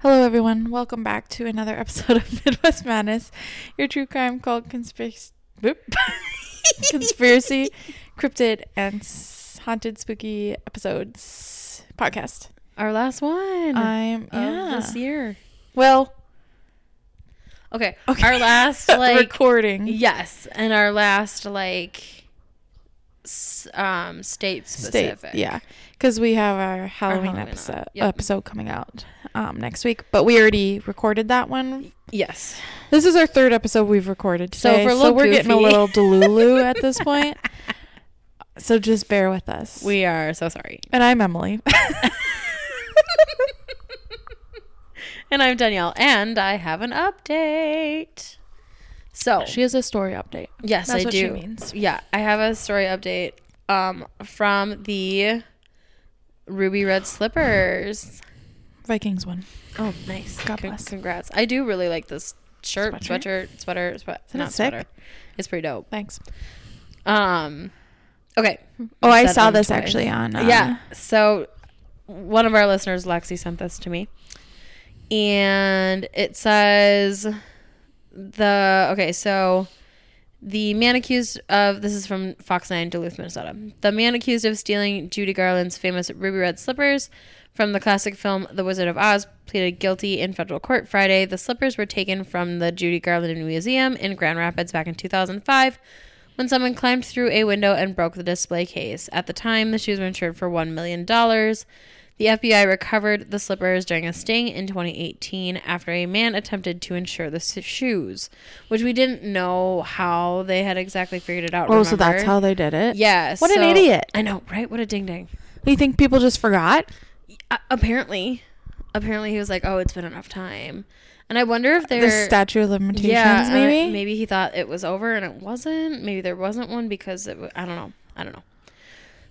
Hello, everyone. Welcome back to another episode of Midwest Madness, your true crime called conspiracy, conspiracy, cryptid, and haunted, spooky episodes podcast. Our last one I'm of yeah. this year. Well, Okay. Okay. Our last like recording. yes, and our last like um state State, specific. yeah, because we have our Halloween, Halloween episode yep. episode coming out um, next week, but we already recorded that one. Yes. This is our third episode we've recorded So today, a so we're getting a little delulu at this point. So just bear with us. We are so sorry. and I'm Emily. And I'm Danielle, and I have an update. So she has a story update. yes, That's I what do. she means. Yeah, I have a story update um from the Ruby Red Slippers. Vikings one. Oh, nice. God Con- bless. Congrats. I do really like this shirt, Sweater? sweatshirt, sweater, sweat, it sick? sweater. It's pretty dope. Thanks. Um, okay. Oh, I saw this twice. actually on. Uh, yeah. So one of our listeners, Lexi, sent this to me, and it says the okay. So the man accused of this is from Fox Nine, Duluth, Minnesota. The man accused of stealing Judy Garland's famous ruby red slippers from the classic film The Wizard of Oz pleaded guilty in federal court Friday. The slippers were taken from the Judy Garland Museum in Grand Rapids back in 2005 when someone climbed through a window and broke the display case. At the time, the shoes were insured for $1 million. The FBI recovered the slippers during a sting in 2018 after a man attempted to insure the shoes, which we didn't know how they had exactly figured it out. Oh, so that's how they did it. Yeah. What an idiot. I know, right? What a ding ding. You think people just forgot? Uh, apparently, apparently he was like, "Oh, it's been enough time," and I wonder if The statute of limitations, yeah, uh, maybe. maybe he thought it was over and it wasn't. Maybe there wasn't one because it. I don't know. I don't know.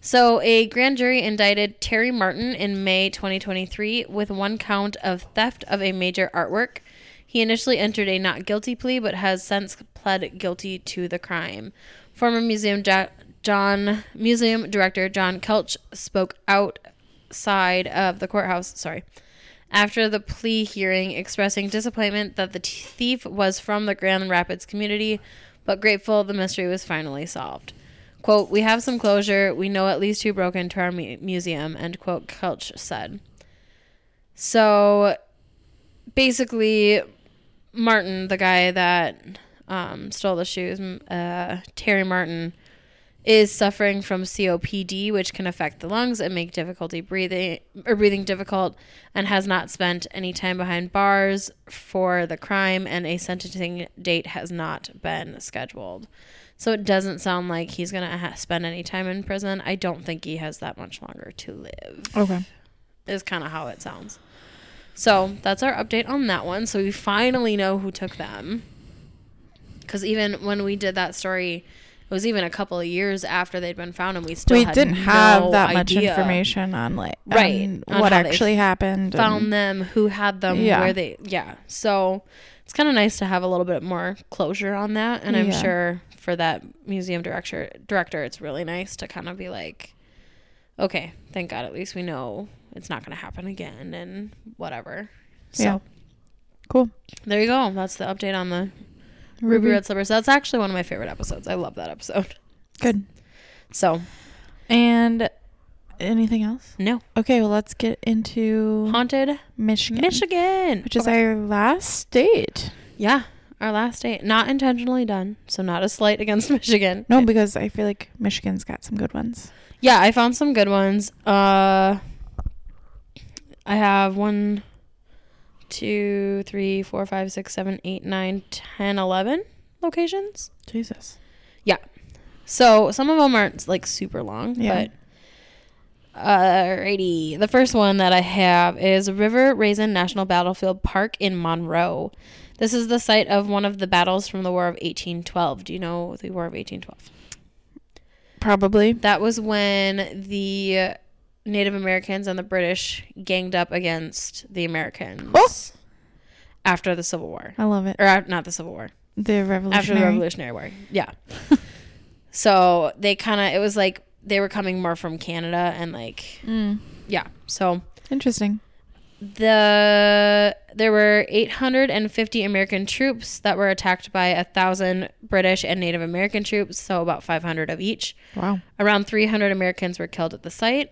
So, a grand jury indicted Terry Martin in May 2023 with one count of theft of a major artwork. He initially entered a not guilty plea, but has since pled guilty to the crime. Former museum ja- John museum director John Kelch spoke outside of the courthouse. Sorry, after the plea hearing, expressing disappointment that the thief was from the Grand Rapids community, but grateful the mystery was finally solved. Quote, We have some closure. We know at least who broke into our mu- museum, end quote, Kelch said. So basically, Martin, the guy that um, stole the shoes, uh, Terry Martin, is suffering from COPD, which can affect the lungs and make difficulty breathing or breathing difficult, and has not spent any time behind bars for the crime, and a sentencing date has not been scheduled. So it doesn't sound like he's gonna ha- spend any time in prison. I don't think he has that much longer to live. Okay. Is kind of how it sounds. So that's our update on that one. So we finally know who took them. Because even when we did that story, it was even a couple of years after they'd been found, and we still we didn't have no that much information on like Right, on on what actually happened. Found and- them, who had them, Yeah. where they, yeah. So it's kind of nice to have a little bit more closure on that, and I'm Yeah. sure for that museum director, director, it's really nice to kind of be like, okay, thank God, at least we know it's not going to happen again, and whatever. So. Yeah. Cool. There you go. That's the update on the Ruby Red Slippers. That's actually one of my favorite episodes. I love that episode. Good. So, And anything else? no. Okay, well let's get into Haunted Michigan, Michigan. which is Okay. our last state. Yeah, our last date. Not intentionally done. So, not a slight against Michigan. No, because I feel like Michigan's got some good ones. Yeah, I found some good ones. Uh, I have one, two, three, four, five, six, seven, eight, nine, ten, eleven locations. Jesus. Yeah. So some of them aren't like super long, Yeah. but alrighty. The first one that I have is River Raisin National Battlefield Park in Monroe. This is the site of one of the battles from the War of 1812. Do you know the War of 1812? Probably. That was when the Native Americans and the British ganged up against the Americans Oh. after the Civil War. I love it. Or uh, not the Civil War. The revolutionary. after the Revolutionary War. Yeah. so they kind of it was like they were coming more from Canada and like Mm, yeah. So interesting. the there were 850 American troops that were attacked by a thousand British and Native American troops, so about 500 of each. Wow. Around 300 Americans were killed at the site.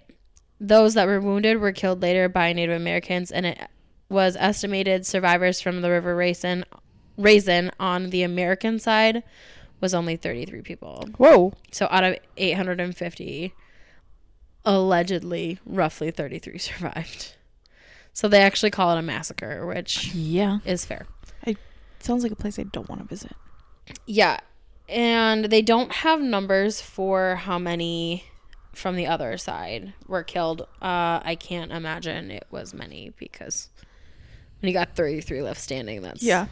Those that were wounded were killed later by Native Americans, and it was estimated survivors from the River Raisin, Raisin on the American side was only 33 people. Whoa. So out of 850, allegedly, roughly 33 survived. So they actually call it a massacre, which Yeah. is fair. It sounds like a place I don't want to visit. Yeah. And they don't have numbers for how many from the other side were killed. Uh, I can't imagine it was many because when you got 33 left standing, that's Yeah.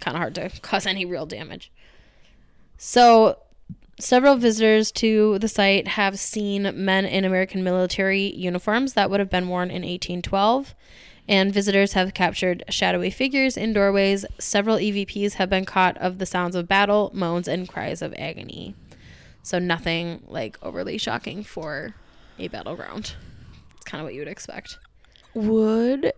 kind of hard to cause any real damage. So, several visitors to the site have seen men in American military uniforms that would have been worn in 1812. And visitors have captured shadowy figures in doorways. Several EVPs have been caught of the sounds of battle, moans, and cries of agony. So, nothing like overly shocking for a battleground. It's kind of what you would expect. Would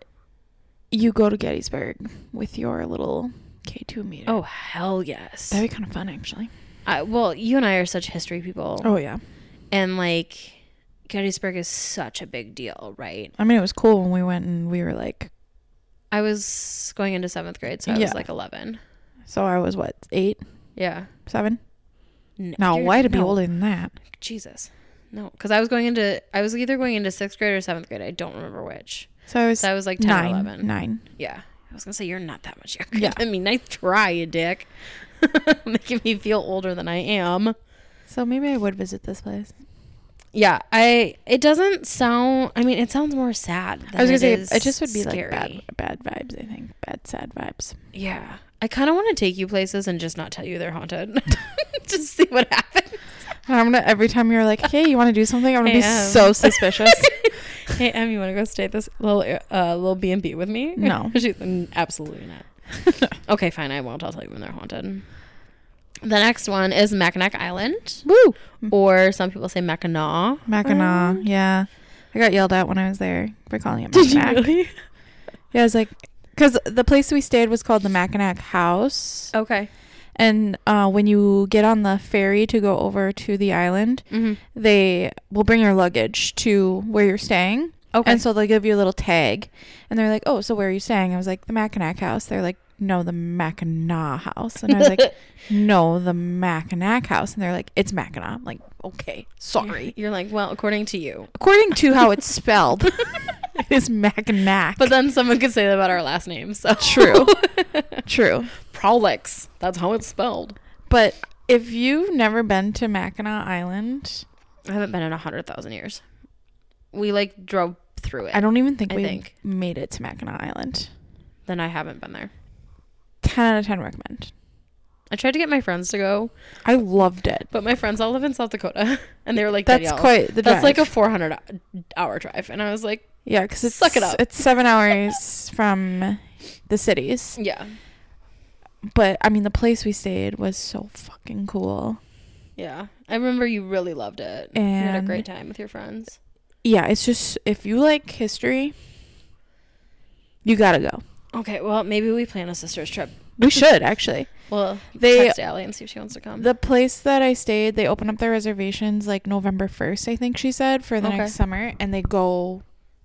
you go to Gettysburg with your little K2 meter? Oh, hell yes. That'd be kind of fun, actually. I, well, you and I are such history people. Oh, yeah. And like Gettysburg is such a big deal, right? I mean, it was cool when we went and we were like, I was going into seventh grade, so I Yeah. was like 11. so I was what, eight, Yeah. seven? No, you're- why to be no, older than that? Jesus. No, because I was going into, I was either going into sixth grade or seventh grade. I don't remember which. So I was, So I was like 10 nine. or 11. Nine. Yeah. I was going to say, you're not that much younger Yeah. than me. Nice try, you dick. Making me feel older than I am. So maybe I would visit this place. Yeah, I. It doesn't sound. I mean, it sounds more sad. Than I was gonna say it just would be scary. like bad, bad vibes. I think bad, sad vibes. Yeah. I kind of want to take you places and just not tell you they're haunted. just see what happens. I'm gonna every time you're like, "Hey, you want to do something?" I'm gonna Hey, be um, so suspicious. hey, Em, you want to go stay at this little uh, little B and B with me? No. She's "Mm, absolutely not. okay, fine. I won't. I'll tell you when they're haunted. The next one is Mackinac Island, Woo, or some people say Mackinac. Mackinac. Yeah, I got yelled at when I was there for calling it Mackinac. Did you really? Yeah, I was like, because the place we stayed was called the Mackinac House, Okay. and uh, when you get on the ferry to go over to the island, Mm-hmm. they will bring your luggage to where you're staying. Okay. And so they'll give you a little tag. And they're like, oh, so where are you staying? I was like, the Mackinac house. They're like, no, the Mackinac house. And I was like, no, the Mackinac house. And they're like, it's Mackinac. I'm like, okay, sorry. You're like, well, according to you. According to how it's spelled, it is Mackinac. But then someone could say that about our last name. So True. True. Prolix. That's how it's spelled. But if you've never been to Mackinac Island, I haven't been in a hundred thousand years. We like drove through it. I don't even think I we think. made it to Mackinac Island. then I haven't been there. 10 out of 10 recommend. I tried to get my friends to go, I loved it. but my friends all live in South Dakota, and they were like, That's "Danielle, quite the drive. That's like a 400 hour drive, and I was like, Yeah, because it's Suck it up. It's seven hours from the cities, yeah, but I mean, the place we stayed was so fucking cool. yeah. I remember you really loved it. you had a And- great time with your friends. Yeah, it's just if you like history, you gotta go. Okay, well, maybe we plan a sisters trip. We should actually. Well, They- text Allie and see if she wants to come. The place that I stayed, they open up their reservations like November first, I think she said, for the Okay. next summer, and they go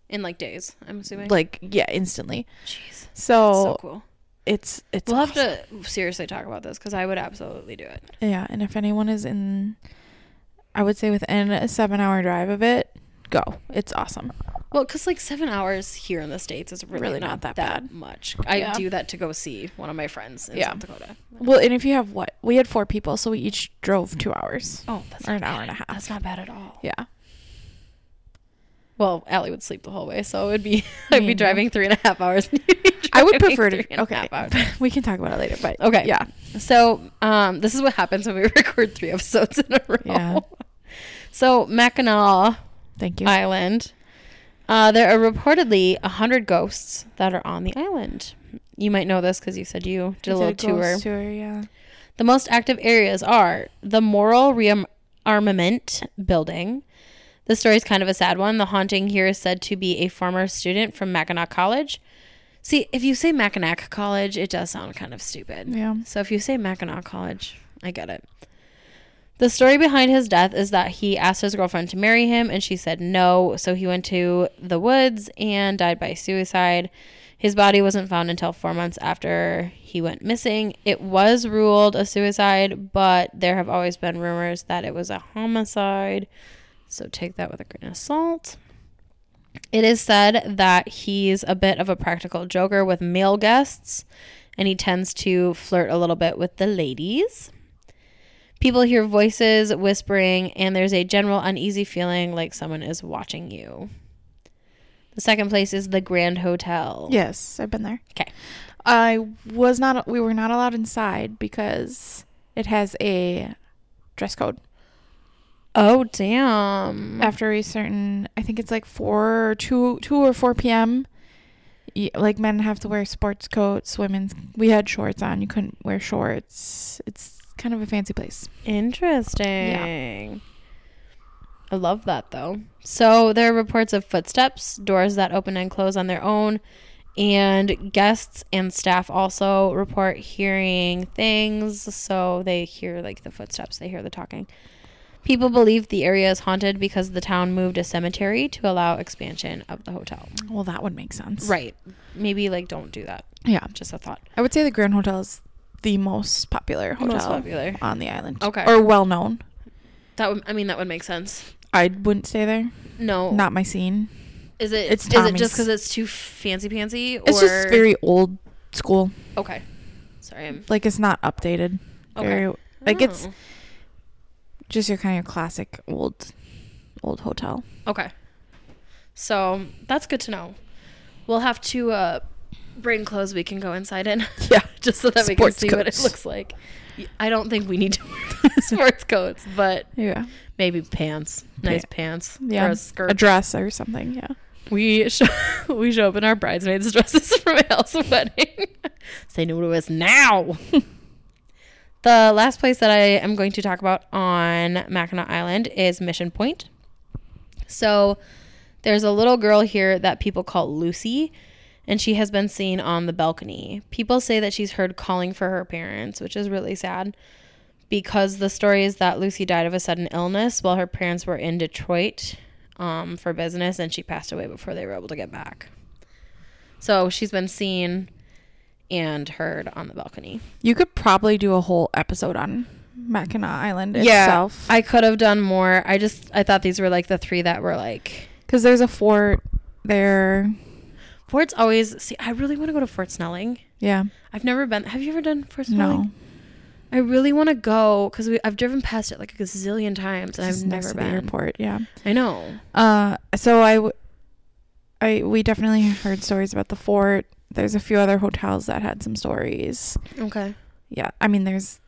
in like days, I'm assuming. like yeah, instantly. Jeez, So, so cool. it's it's we'll awesome. have to seriously talk about this because I would absolutely do it. Yeah, and if anyone is in, I would say within a seven hour drive of it, go. It's awesome. Well, because like seven hours here in the states is really, Really not, not that that, bad. much. I Yeah. do that to go see one of my friends in Yeah. South Dakota. Well, and if you have what? We had four people, so we each drove two hours. Oh, that's Or an hour and a half. That's not bad at all. Yeah. Well, Allie would sleep the whole way, so it would be I'd be driving three and a half hours. I would prefer to. Okay. hours. we can talk about it later, but Okay. Yeah. So, um, this is what happens when we record three episodes in a row. Yeah. So, Mackinac Thank you. Island. Uh, there are reportedly a hundred ghosts that are on the island. You might know this because you said you did a little tour. tour. Yeah. The most active areas are the Moral Rearmament Building. The story is kind of a sad one. The haunting here is said to be a former student from Mackinac College. See, if you say Mackinac College, it does sound kind of stupid. Yeah. So if you say Mackinac College, I get it. The story behind his death is that he asked his girlfriend to marry him and she said no, so he went to the woods and died by suicide. His body wasn't found until four months after he went missing. It was ruled a suicide, but there have always been rumors that it was a homicide. So take that with a grain of salt. It is said that he's a bit of a practical joker with male guests, and he tends to flirt a little bit with the ladies. People hear voices whispering, and there's a general uneasy feeling like someone is watching you. The second place is the Grand Hotel. Yes, I've been there. Okay. I was not. We were not allowed inside because it has a dress code. Oh, damn. After a certain, I think it's like four, or two, two or four p.m. Like men have to wear sports coats. Women's, we had shorts on. You couldn't wear shorts. It's kind of a fancy place. Interesting. I love that though. So there are reports of footsteps, doors that open and close on their own, and guests and staff also report hearing things. So they hear like the footsteps, they hear the talking. People believe the area is haunted because the town moved a cemetery to allow expansion of the hotel. Well, that would make sense. Right. Maybe like don't do that. Yeah. Just a thought. I would say the Grand Hotel is the most popular hotel Most popular. on the island. Okay. Or well known. That would I mean that would make sense. I wouldn't stay there. No. Not my scene. Is it? It's is it just because it's too fancy pantsy? It's just very old school. okay. Sorry, I'm Like it's not updated. okay. Very like it's Oh, just your kind of classic old old hotel. okay. So that's good to know. We'll have to uh, bring clothes we can go inside in, Yeah. just so that we can Sports see what it looks like. I don't think we need to wear sports coats, but Yeah. maybe pants, nice Pa- pants, Yeah. or a A dress or something. Yeah. we show we show up in our bridesmaids dresses from Al's wedding. Say no to us now. the last place that I am going to talk about on Mackinac Island is Mission Point. So there's a little girl here that people call Lucy, and she has been seen on the balcony. People say that she's heard calling for her parents, which is really sad because the story is that Lucy died of a sudden illness while her parents were in Detroit um, for business, and she passed away before they were able to get back. So she's been seen and heard on the balcony. You could probably do a whole episode on Mackinac Island itself. I could have done more. I just I thought these were like the three that were like Because there's a fort there. Fort's always see. I really want to go to Fort Snelling. Yeah. I've never been. Have you ever done Fort Snelling? No. I really want to go because I've driven past it like a gazillion times and I've never been. airport. Yeah. I know. Uh, so I, w- I we definitely heard stories about the fort. There's a few other hotels that had some stories. Okay. Yeah, I mean, there's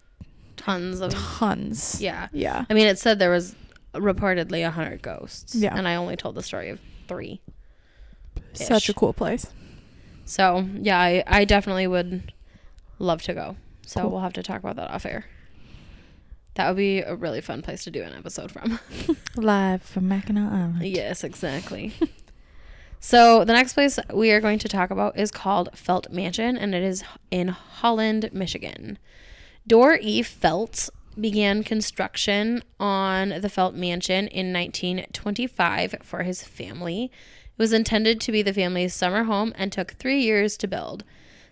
Tons of tons. yeah. Yeah. I mean, it said there was reportedly a hundred ghosts. Yeah. And I only told the story of three. Such a cool place. So yeah, I, I definitely would love to go. So Cool. we'll have to talk about that off air. That would be a really fun place to do an episode from. Live from Mackinac Island. yes, exactly. so the next place we are going to talk about is called Felt Mansion, and it is in Holland, Michigan. Dorr E. Felt began construction on the Felt Mansion in 1925 for his family. It was intended to be the family's summer home and took three years to build.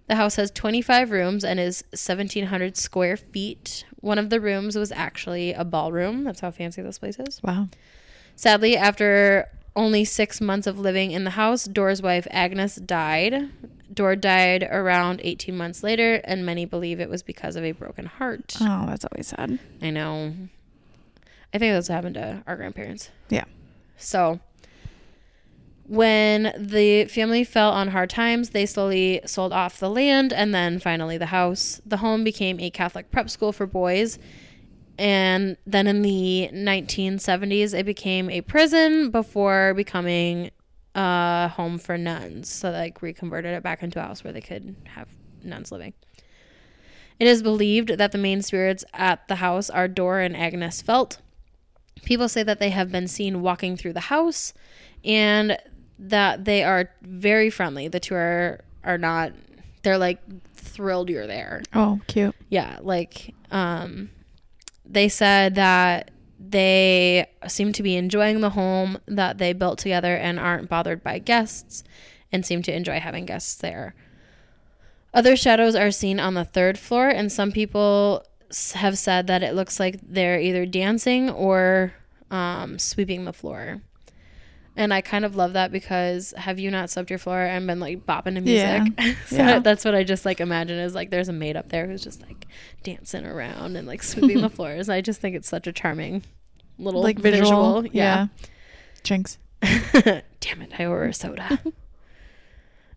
The house has 25 rooms and is 1,700 square feet. One of the rooms was actually a ballroom. That's how fancy this place is. Wow. Sadly, after only six months of living in the house, Dorr's wife Agnes died. Dor died around 18 months later, and many believe it was because of a broken heart. Oh, that's always sad. I know. I think that's what happened to our grandparents. Yeah. So, when the family fell on hard times, they slowly sold off the land and then finally the house. The home became a Catholic prep school for boys. And then in the 1970s, it became a prison before becoming a home for nuns. So, like, reconverted it back into a house where they could have nuns living. It is believed that the main spirits at the house are Dora and Agnes Felt. People say that they have been seen walking through the house and that they are very friendly. The two are are not they're like thrilled you're there. Oh, cute. Yeah, like um they said that they seem to be enjoying the home that they built together and aren't bothered by guests and seem to enjoy having guests there. Other shadows are seen on the third floor and some people have said that it looks like they're either dancing or um, sweeping the floor. And I kind of love that because have you not swept your floor and been like bopping to music? so Yeah. that's what I just like imagine is like there's a maid up there who's just like dancing around and like sweeping the floors. I just think it's such a charming little Like visual. Yeah. Jinx. Damn it, I ordered a soda.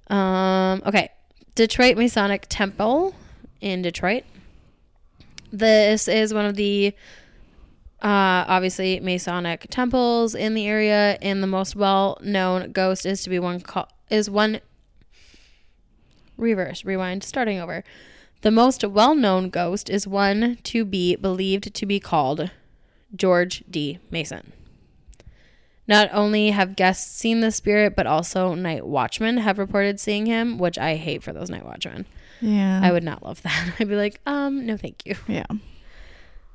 um, okay. Detroit Masonic Temple in Detroit. This is one of the uh, obviously Masonic temples in the area, and the most well-known ghost is to be one call is one reverse rewind starting over. The most well-known ghost is one to be believed to be called George D. Mason. Not only have guests seen the spirit, but also night watchmen have reported seeing him, which I hate for those night watchmen. Yeah. I would not love that. I'd be like, um, no, thank you. yeah.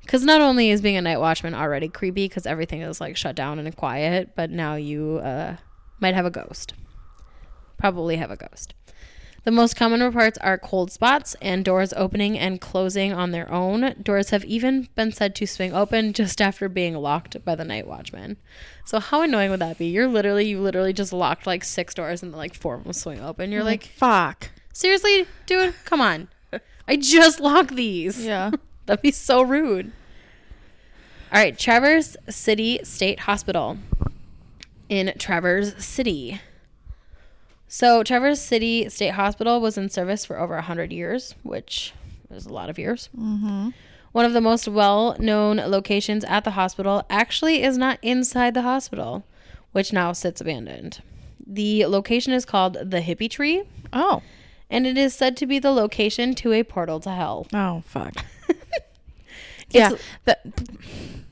Because not only is being a night watchman already creepy because everything is like shut down and quiet, but now you uh, might have a ghost. Probably have a ghost. The most common reports are cold spots and doors opening and closing on their own. Doors have even been said to swing open just after being locked by the night watchman. So how annoying would that be? You're literally you literally just locked like six doors and like four of them swing open. You're like, fuck. seriously, dude, come on. I just locked these. Yeah. That'd be so rude. All right, Traverse City State Hospital in Traverse City. So, Traverse City State Hospital was in service for over 100 years, which is a lot of years. mm-hmm. One of the most well known locations at the hospital actually is not inside the hospital, which now sits abandoned. The location is called the Hippie Tree, Oh. and it is said to be the location to a portal to hell. Oh, fuck. Yeah. That,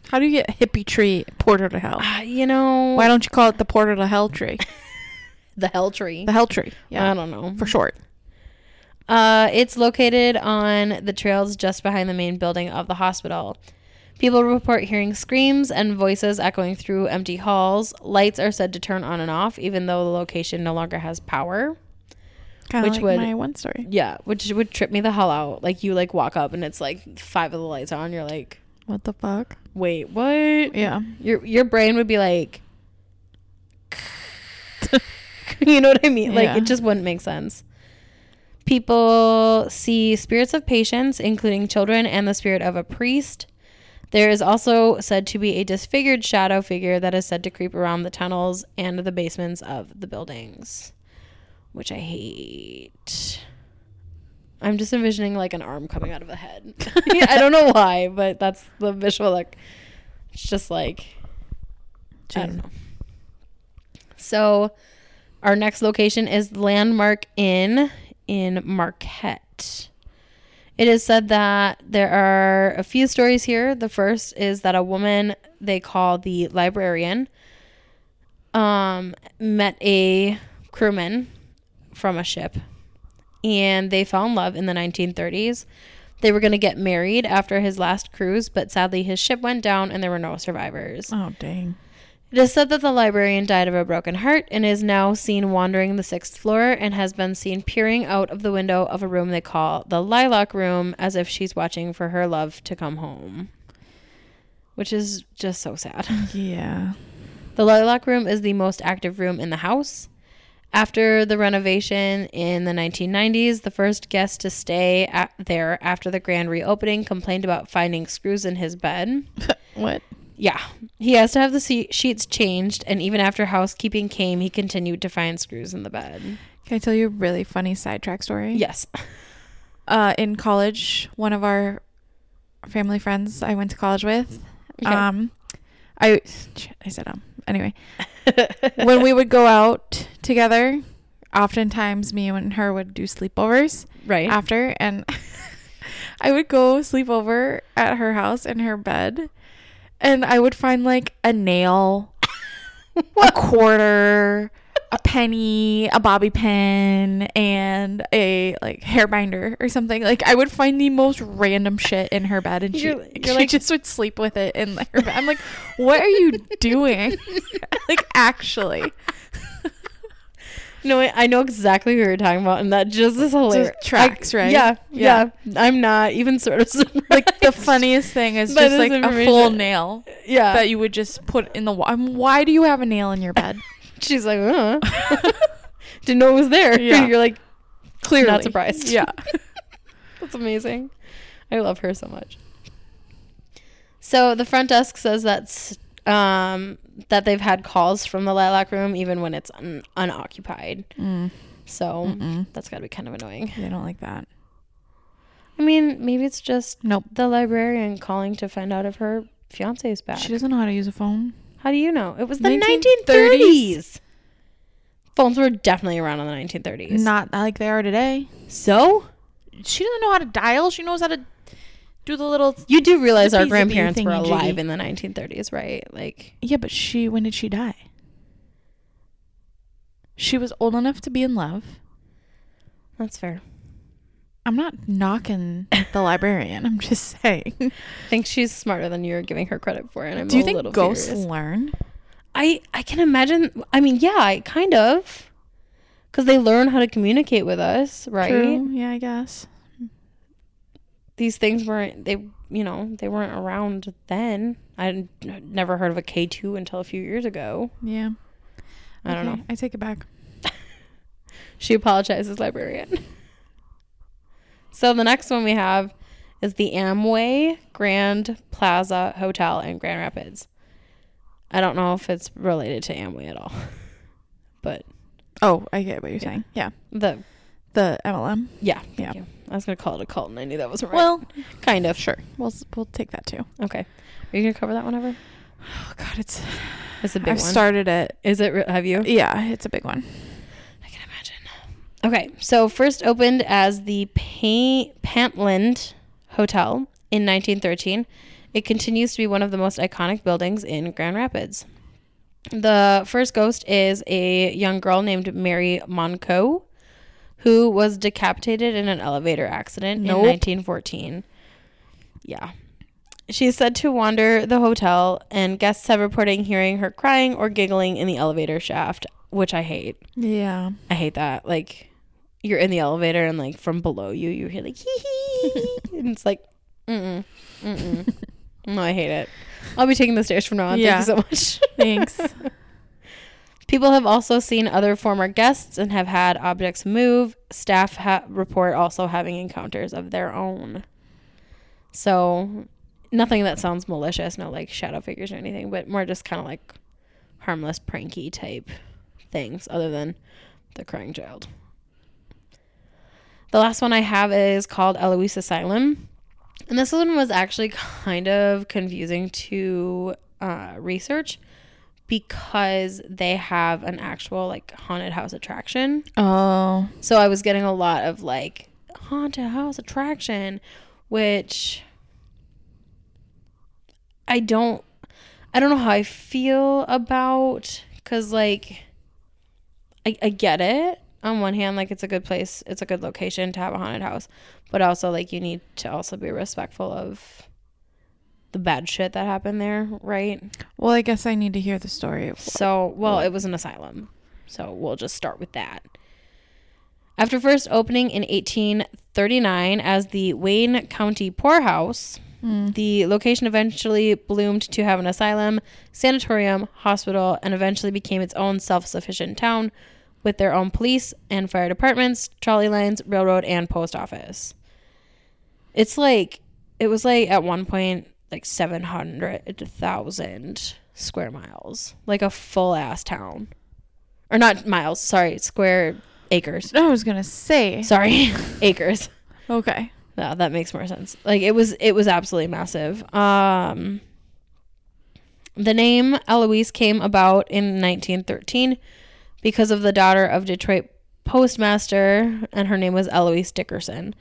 how do you get hippie tree porter to hell? Uh, you know, Why don't you call it the porter to hell tree? the Hell Tree. The hell tree. Yeah. I don't know. For short. Uh, it's located on the trails just behind the main building of the hospital. People report hearing screams and voices echoing through empty halls. Lights are said to turn on and off, even though the location no longer has power. Kind Which like would- my one story. Yeah, which would trip me the hell out. Like you like walk up and it's like five of the lights are on. You're like, What the fuck? wait, what? Yeah. Your your brain would be like, you know what I mean? Like Yeah. it just wouldn't make sense. People see spirits of patients, including children and the spirit of a priest. There is also said to be a disfigured shadow figure that is said to creep around the tunnels and the basements of the buildings, which I hate. I'm just envisioning like an arm coming out of a head. I don't know why, but that's the visual. Like, it's just like I don't know. So, our next location is Landmark Inn in Marquette. It is said that there are a few stories here. The first is that a woman they call the librarian um, met a crewman from a ship and they fell in love in the 1930s. They were going to get married after his last cruise, but sadly his ship went down and there were no survivors. Oh, dang. It is said that the librarian died of a broken heart and is now seen wandering the sixth floor and has been seen peering out of the window of a room they call the lilac room as if she's watching for her love to come home. Which is just so sad. Yeah. The lilac room is the most active room in the house. After the renovation in the 1990s, the first guest to stay at there after the grand reopening complained about finding screws in his bed. What? Yeah. He has to have the se- sheets changed, and even after housekeeping came, he continued to find screws in the bed. Can I tell you a really funny sidetrack story? Yes. Uh, in college, one of our family friends I went to college with, Okay. um, I, I said um. Anyway, when we would go out together, oftentimes me and her would do sleepovers right. after, and I would go sleep over at her house in her bed, and I would find like a nail, a quarter, a penny, a bobby pin, and a like hair binder or something. Like I would find the most random shit in her bed, and she, You're- you're she like- just would sleep with it in her bed. I'm like, what are you doing? like actually, No, I I know exactly who you're talking about, and that just is hilarious. tracks, I- right? Yeah, Yeah. yeah, I'm not even sort of surprised. like the funniest thing is just like a full nail yeah. that you would just put in the wall. Why do you have a nail in your bed? She's like, uh. didn't know it was there. Yeah. You're like, Clearly, Not surprised. Yeah. That's amazing. I love her so much. So the front desk says that's um, that they've had calls from the lilac room even when it's un- unoccupied. Mm, So mm-mm. that's got to be kind of annoying. They don't like that. I mean, maybe it's just Nope. the librarian calling to find out if her fiance is back. She doesn't know how to use a phone. How do you know? It was the 1930s. 1930s. Phones were definitely around in the 1930s. Not like they are today. so? She doesn't know how to dial. She knows how to do the little. You do realize our grandparents were alive in the 1930s, right? Like, Yeah, but she. When did she die? She was old enough to be in love. that's fair. I'm not knocking the librarian. I'm just saying. I think she's smarter than you're giving her credit for, and I'm Do you a think little ghosts furious. learn? I I can imagine. I mean, yeah, I kind of, because they learn how to communicate with us, right? True. Yeah, I guess. These things weren't they, you know, they weren't around then. I never heard of a K two until a few years ago. Yeah. I don't know. I take it back. She apologizes, librarian. so the next one we have is the Amway Grand Plaza Hotel in Grand Rapids. I don't know if it's related to Amway at all, but Oh, I get what you're Yeah. saying. Yeah. the The MLM. yeah, Yeah. I was gonna call it a cult, and I knew that wasn't right. Well, kind of. sure. We'll we'll take that too. Okay. Are you gonna cover that one ever? Oh God, it's. It's a big one. I've one. started it. Is it? Re- have you? Yeah, it's a big one. I can imagine. Okay, so first opened as the pa- Pantlind Hotel in 1913, it continues to be one of the most iconic buildings in Grand Rapids. The first ghost is a young girl named Mary Monco, who was decapitated in an elevator accident Nope. in 1914. Yeah. She is said to wander the hotel, and guests have reported hearing her crying or giggling in the elevator shaft, which I hate. Yeah. I hate that. Like you're in the elevator and like from below you, you hear like hee hee, and it's like, mm mm, mm No, I hate it. I'll be taking the stairs from now on. Yeah. Thank you so much. Thanks. People have also seen other former guests and have had objects move. Staff ha- report also having encounters of their own. So, nothing that sounds malicious, no like shadow figures or anything, but more just kind of like harmless, pranky type things, other than the crying child. The last one I have is called Eloise Asylum. And this one was actually kind of confusing to uh, research because they have an actual like haunted house attraction. oh. So I was getting a lot of like haunted house attraction, which I don't I don't know how I feel about cuz like I, I get it on one hand like it's a good place it's a good location to have a haunted house but also like you need to also be respectful of the bad shit that happened there right Well, I guess I need to hear the story. so, well, it was an asylum. So, we'll just start with that. After first opening in 1839 as the Wayne County Poorhouse, hmm. the location eventually bloomed to have an asylum, sanatorium, hospital, and eventually became its own self sufficient town with their own police and fire departments, trolley lines, railroad, and post office. It's like, it was like at one point like 700,000 square miles, like a full ass town. Or not miles, sorry, square acres. I was gonna say. Sorry, acres. Okay. Yeah, that makes more sense. Like it was it was absolutely massive. Um the name Eloise came about in 1913 because of the daughter of Detroit postmaster and her name was Eloise Dickerson.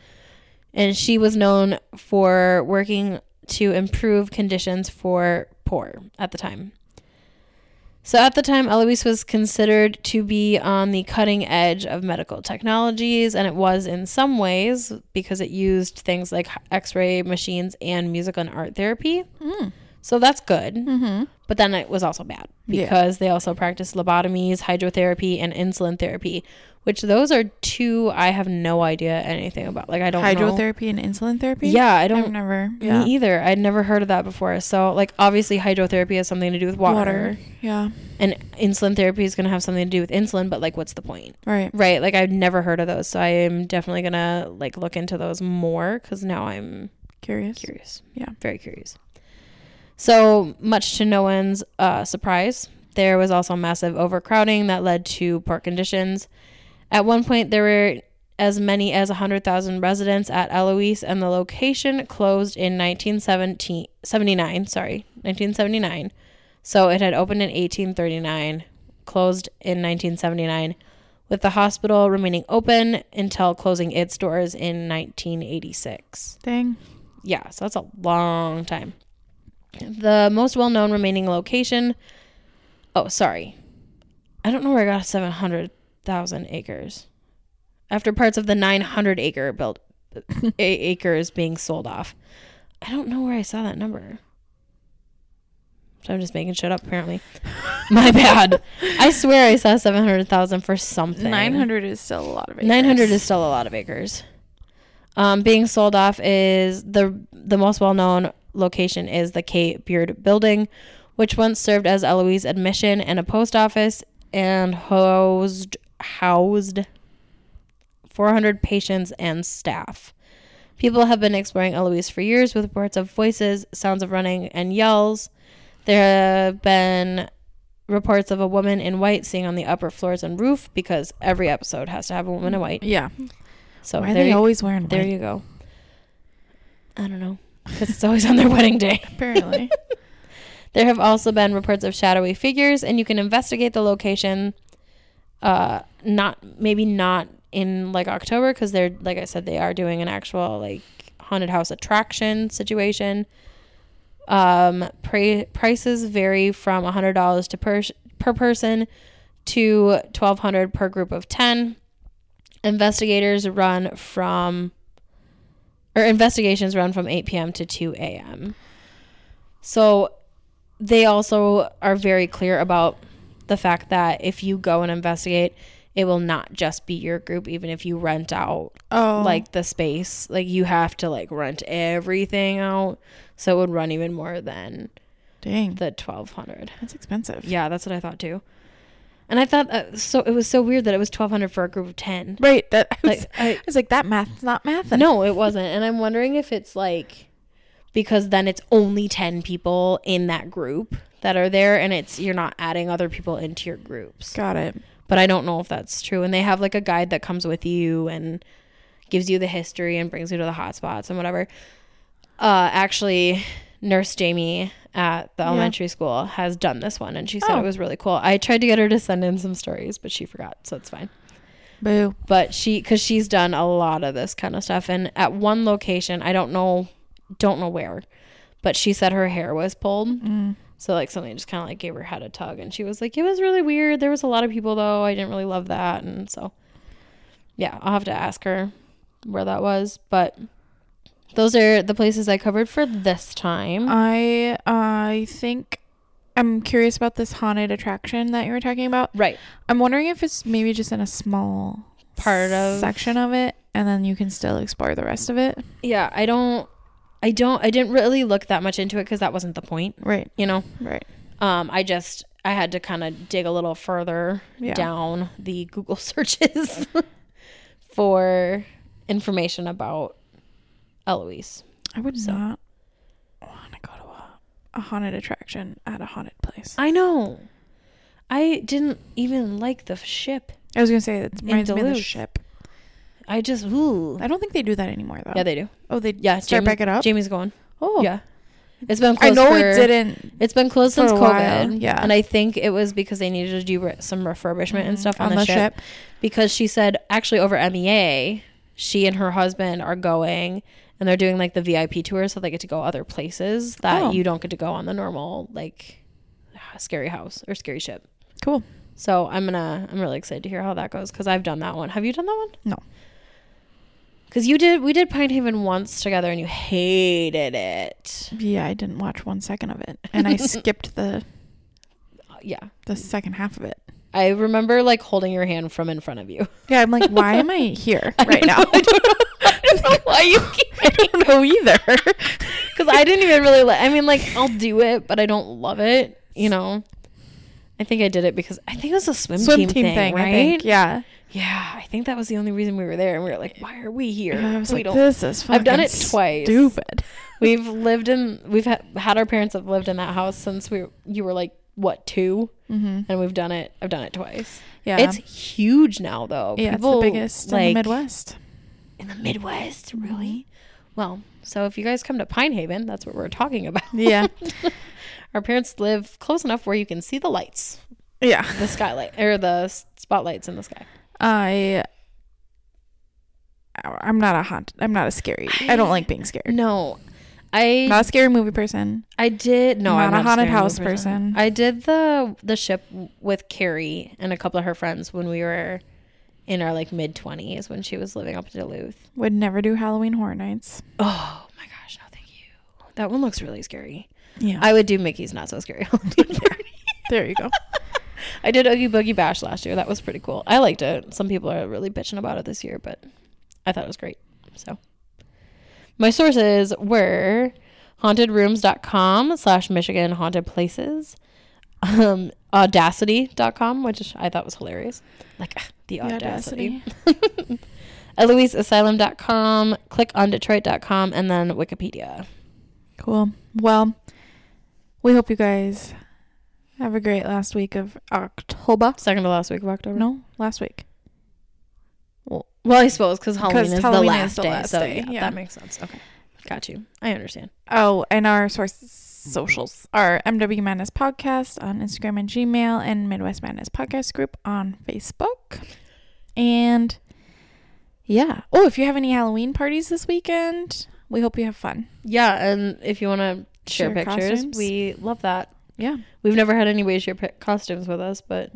And she was known for working to improve conditions for poor at the time. So at the time, Eloise was considered to be on the cutting edge of medical technologies, and it was in some ways because it used things like x ray machines and musical and art therapy. So that's good. Mm-hmm. But then it was also bad Yeah. because they also practiced lobotomies, hydrotherapy, and insulin therapy, which those are two I have no idea anything about. Like I don't know. Hydrotherapy and insulin therapy. Yeah, I I've don't. never. Yeah. Me either. I'd never heard of that before. So, like, obviously, hydrotherapy has something to do with water, Yeah. and insulin therapy is going to have something to do with insulin. But like, what's the point, Right. right? Like, I've never heard of those, so I am definitely gonna like look into those more because now I'm Curious. curious. Yeah. very curious. So much to no one's uh, surprise, there was also massive overcrowding that led to poor conditions. At one point, there were as many as 100,000 residents at Eloise, and the location closed in 1917 79. Sorry, 1979. So it had opened in 1839, closed in 1979, with the hospital remaining open until closing its doors in 1986. Dang. Yeah, so that's a long time. The most well known remaining location. Oh, sorry. I don't know where I got 700,000 acres. After parts of the 900 acre built a- acres being sold off. I don't know where I saw that number. So I'm just making shit up, apparently. My bad. I swear I saw 700,000 for something. Nine hundred is still a lot of acres. 900 is still a lot of acres. Um, being sold off is the the most well known location is the Kay Beard Building, which once served as Eloise admission and a post office and housed housed 400 patients and staff. People have been exploring Eloise for years with reports of voices, sounds of running, and yells. There have been reports of a woman in white sitting on the upper floors and roof because every episode has to have a woman in white. Yeah. So Why are they you, always wearing there white? you go. I don't know because it's always on their wedding day. Apparently. There have also been reports of shadowy figures, and you can investigate the location. Uh, not maybe not in like October because they're like I said they are doing an actual like haunted house attraction situation. Um, pra- prices vary from a hundred dollars to per per person to twelve hundred per group of ten. Investigators run from or investigations run from 8 p.m. to 2 a.m. So they also are very clear about the fact that if you go and investigate, it will not just be your group, even if you rent out Oh. like the space. Like you have to like rent everything out. So it would run even more than dang. the 1200. That's expensive. Yeah, that's what I thought too. And I thought uh, so it was so weird that it was 1200 for a group of 10. Right. That I was, Like, I- I was like, that math's not math. No, it wasn't. And I'm wondering if it's like because then it's only 10 people in that group that are there and it's you're not adding other people into your groups. Got it. But I don't know if that's true. And they have like a guide that comes with you and gives you the history and brings you to the hot spots and whatever. Uh actually Nurse Jamie at the Yeah. elementary school has done this one and she said Oh. it was really cool. I tried to get her to send in some stories, but she forgot, so it's fine Boo. but she because she's done a lot of this kind of stuff and at one location i don't know don't know where but she said her hair was pulled Mm. So like something just kind of like gave her head a tug and she was like it was really weird. There was a lot of people though. I didn't really love that. And so yeah i'll have to ask her where that was but those are the places i covered for this time. I I think I'm curious about this haunted attraction that you were talking about. right. I'm wondering if it's maybe just in a small Part of- section of it, and then you can still explore the rest of it. yeah i don't i don't i didn't really look that much into it because that wasn't the point Right. you know Right. Um, I just I had to kind of dig a little further Yeah. down the Google searches for information about Eloise. I would So- not want to go to a, a haunted attraction at a haunted place. I know. I didn't even like the ship. I was gonna say that reminds me of the ship. I just ooh. I don't think they do that anymore though. Yeah, they do. oh, they Yeah, start Jamie- back it up. Jamie's going. oh, Yeah, it's been. I Closed know for, it didn't. It's been closed since while, COVID. yeah. and I think it was because they needed to do re- some refurbishment and mm-hmm. stuff on, on the, the ship. ship. because she said actually over MEA, she and her husband are going and they're doing like the VIP tour, so they get to go other places that Oh. you don't get to go on the normal like scary house or scary ship. Cool. So I'm gonna I'm really excited to hear how that goes because I've done that one. Have you done that one? No. Because you did we did Pine Haven once together and you hated it. Yeah, I didn't watch one second of it, and I skipped the Yeah. the second half of it. I remember like holding your hand from in front of you. Yeah, I'm like, why am I here right now? I don't know, I don't know why you keep I don't know either. Because I didn't even really like. I mean, like I'll do it, but I don't love it. You know. I think I did it because I think it was a swim, Swim team, thing, I right? Yeah. Yeah, I think that was the only reason we were there, and we were like, "Why are we here?" I was we like, don't. this is I've done fucking it twice. Stupid. We've lived in. We've ha- had our parents have lived in that house since we. You were like what two, Mm-hmm. and we've done it. I've done it twice. Yeah. It's huge now, though. yeah, People, it's the biggest in the Midwest. In the Midwest, really? Well, so if you guys come to Pine Haven, that's what we're talking about. Yeah. Our parents live close enough where you can see the lights, yeah. the skylight, or the spotlights in the sky. I I'm not a haunt. I'm not a scary. I don't like being scared. No, I Not a scary movie person. I did no. Not I'm not a haunted house movie person. I did the the ship with Carrie and a couple of her friends when we were in our like mid twenties when she was living up in Duluth. Would never do Halloween Horror Nights. Oh my gosh, no, thank you. That one looks really scary. Yeah. I would do Mickey's Not So Scary Halloween there you go. I did Oogie Boogie Bash last year. That was pretty cool. I liked it. Some people are really bitching about it this year, but I thought it was great. So my sources were hauntedrooms.com slash Michigan haunted places, um, audacity.com, which I thought was hilarious. Like ah, the The audacity. EloiseAsylum.com, click on Detroit.com, and then Wikipedia. Cool. Well, we hope you guys have a great last week of October. Second to last week of October. No, last week. Well, well I suppose because Halloween is Halloween the is last the day. last so yeah, yeah. that makes sense. Okay, got you. I understand. Oh, and our source socials are MW Madness Podcast on Instagram and Gmail, and Midwest Madness Podcast Group on Facebook. And yeah. Oh, if you have any Halloween parties this weekend, we hope you have fun. Yeah, and if you want to share, Share pictures, costumes. we love that. Yeah. We've never had anybody share pi- costumes with us, but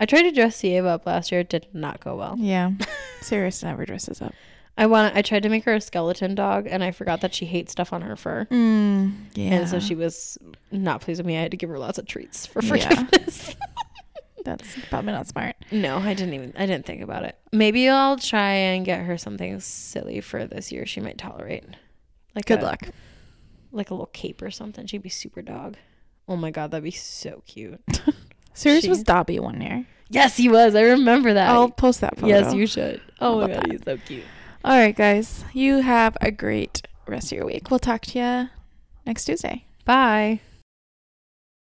I tried to dress Sieva up last year. It did not go well. Yeah. Sirius never dresses up. I want. I tried to make her a skeleton dog, and I forgot that she hates stuff on her fur. Mm, yeah. And so she was not pleased with me. I had to give her lots of treats for Yeah. forgiveness. That's probably not smart. no, I didn't even. I didn't think about it. Maybe I'll try and get her something silly for this year. She might tolerate. Like Good a- luck. Like a little cape or something. She'd be super dog. Oh my god, that'd be so cute. She- was Dobby one year. Yes, he was. I remember that. I'll post that photo. yes, you should. Oh my god, he's so cute. All right, guys. You have a great rest of your week. We'll talk to you next Tuesday. Bye.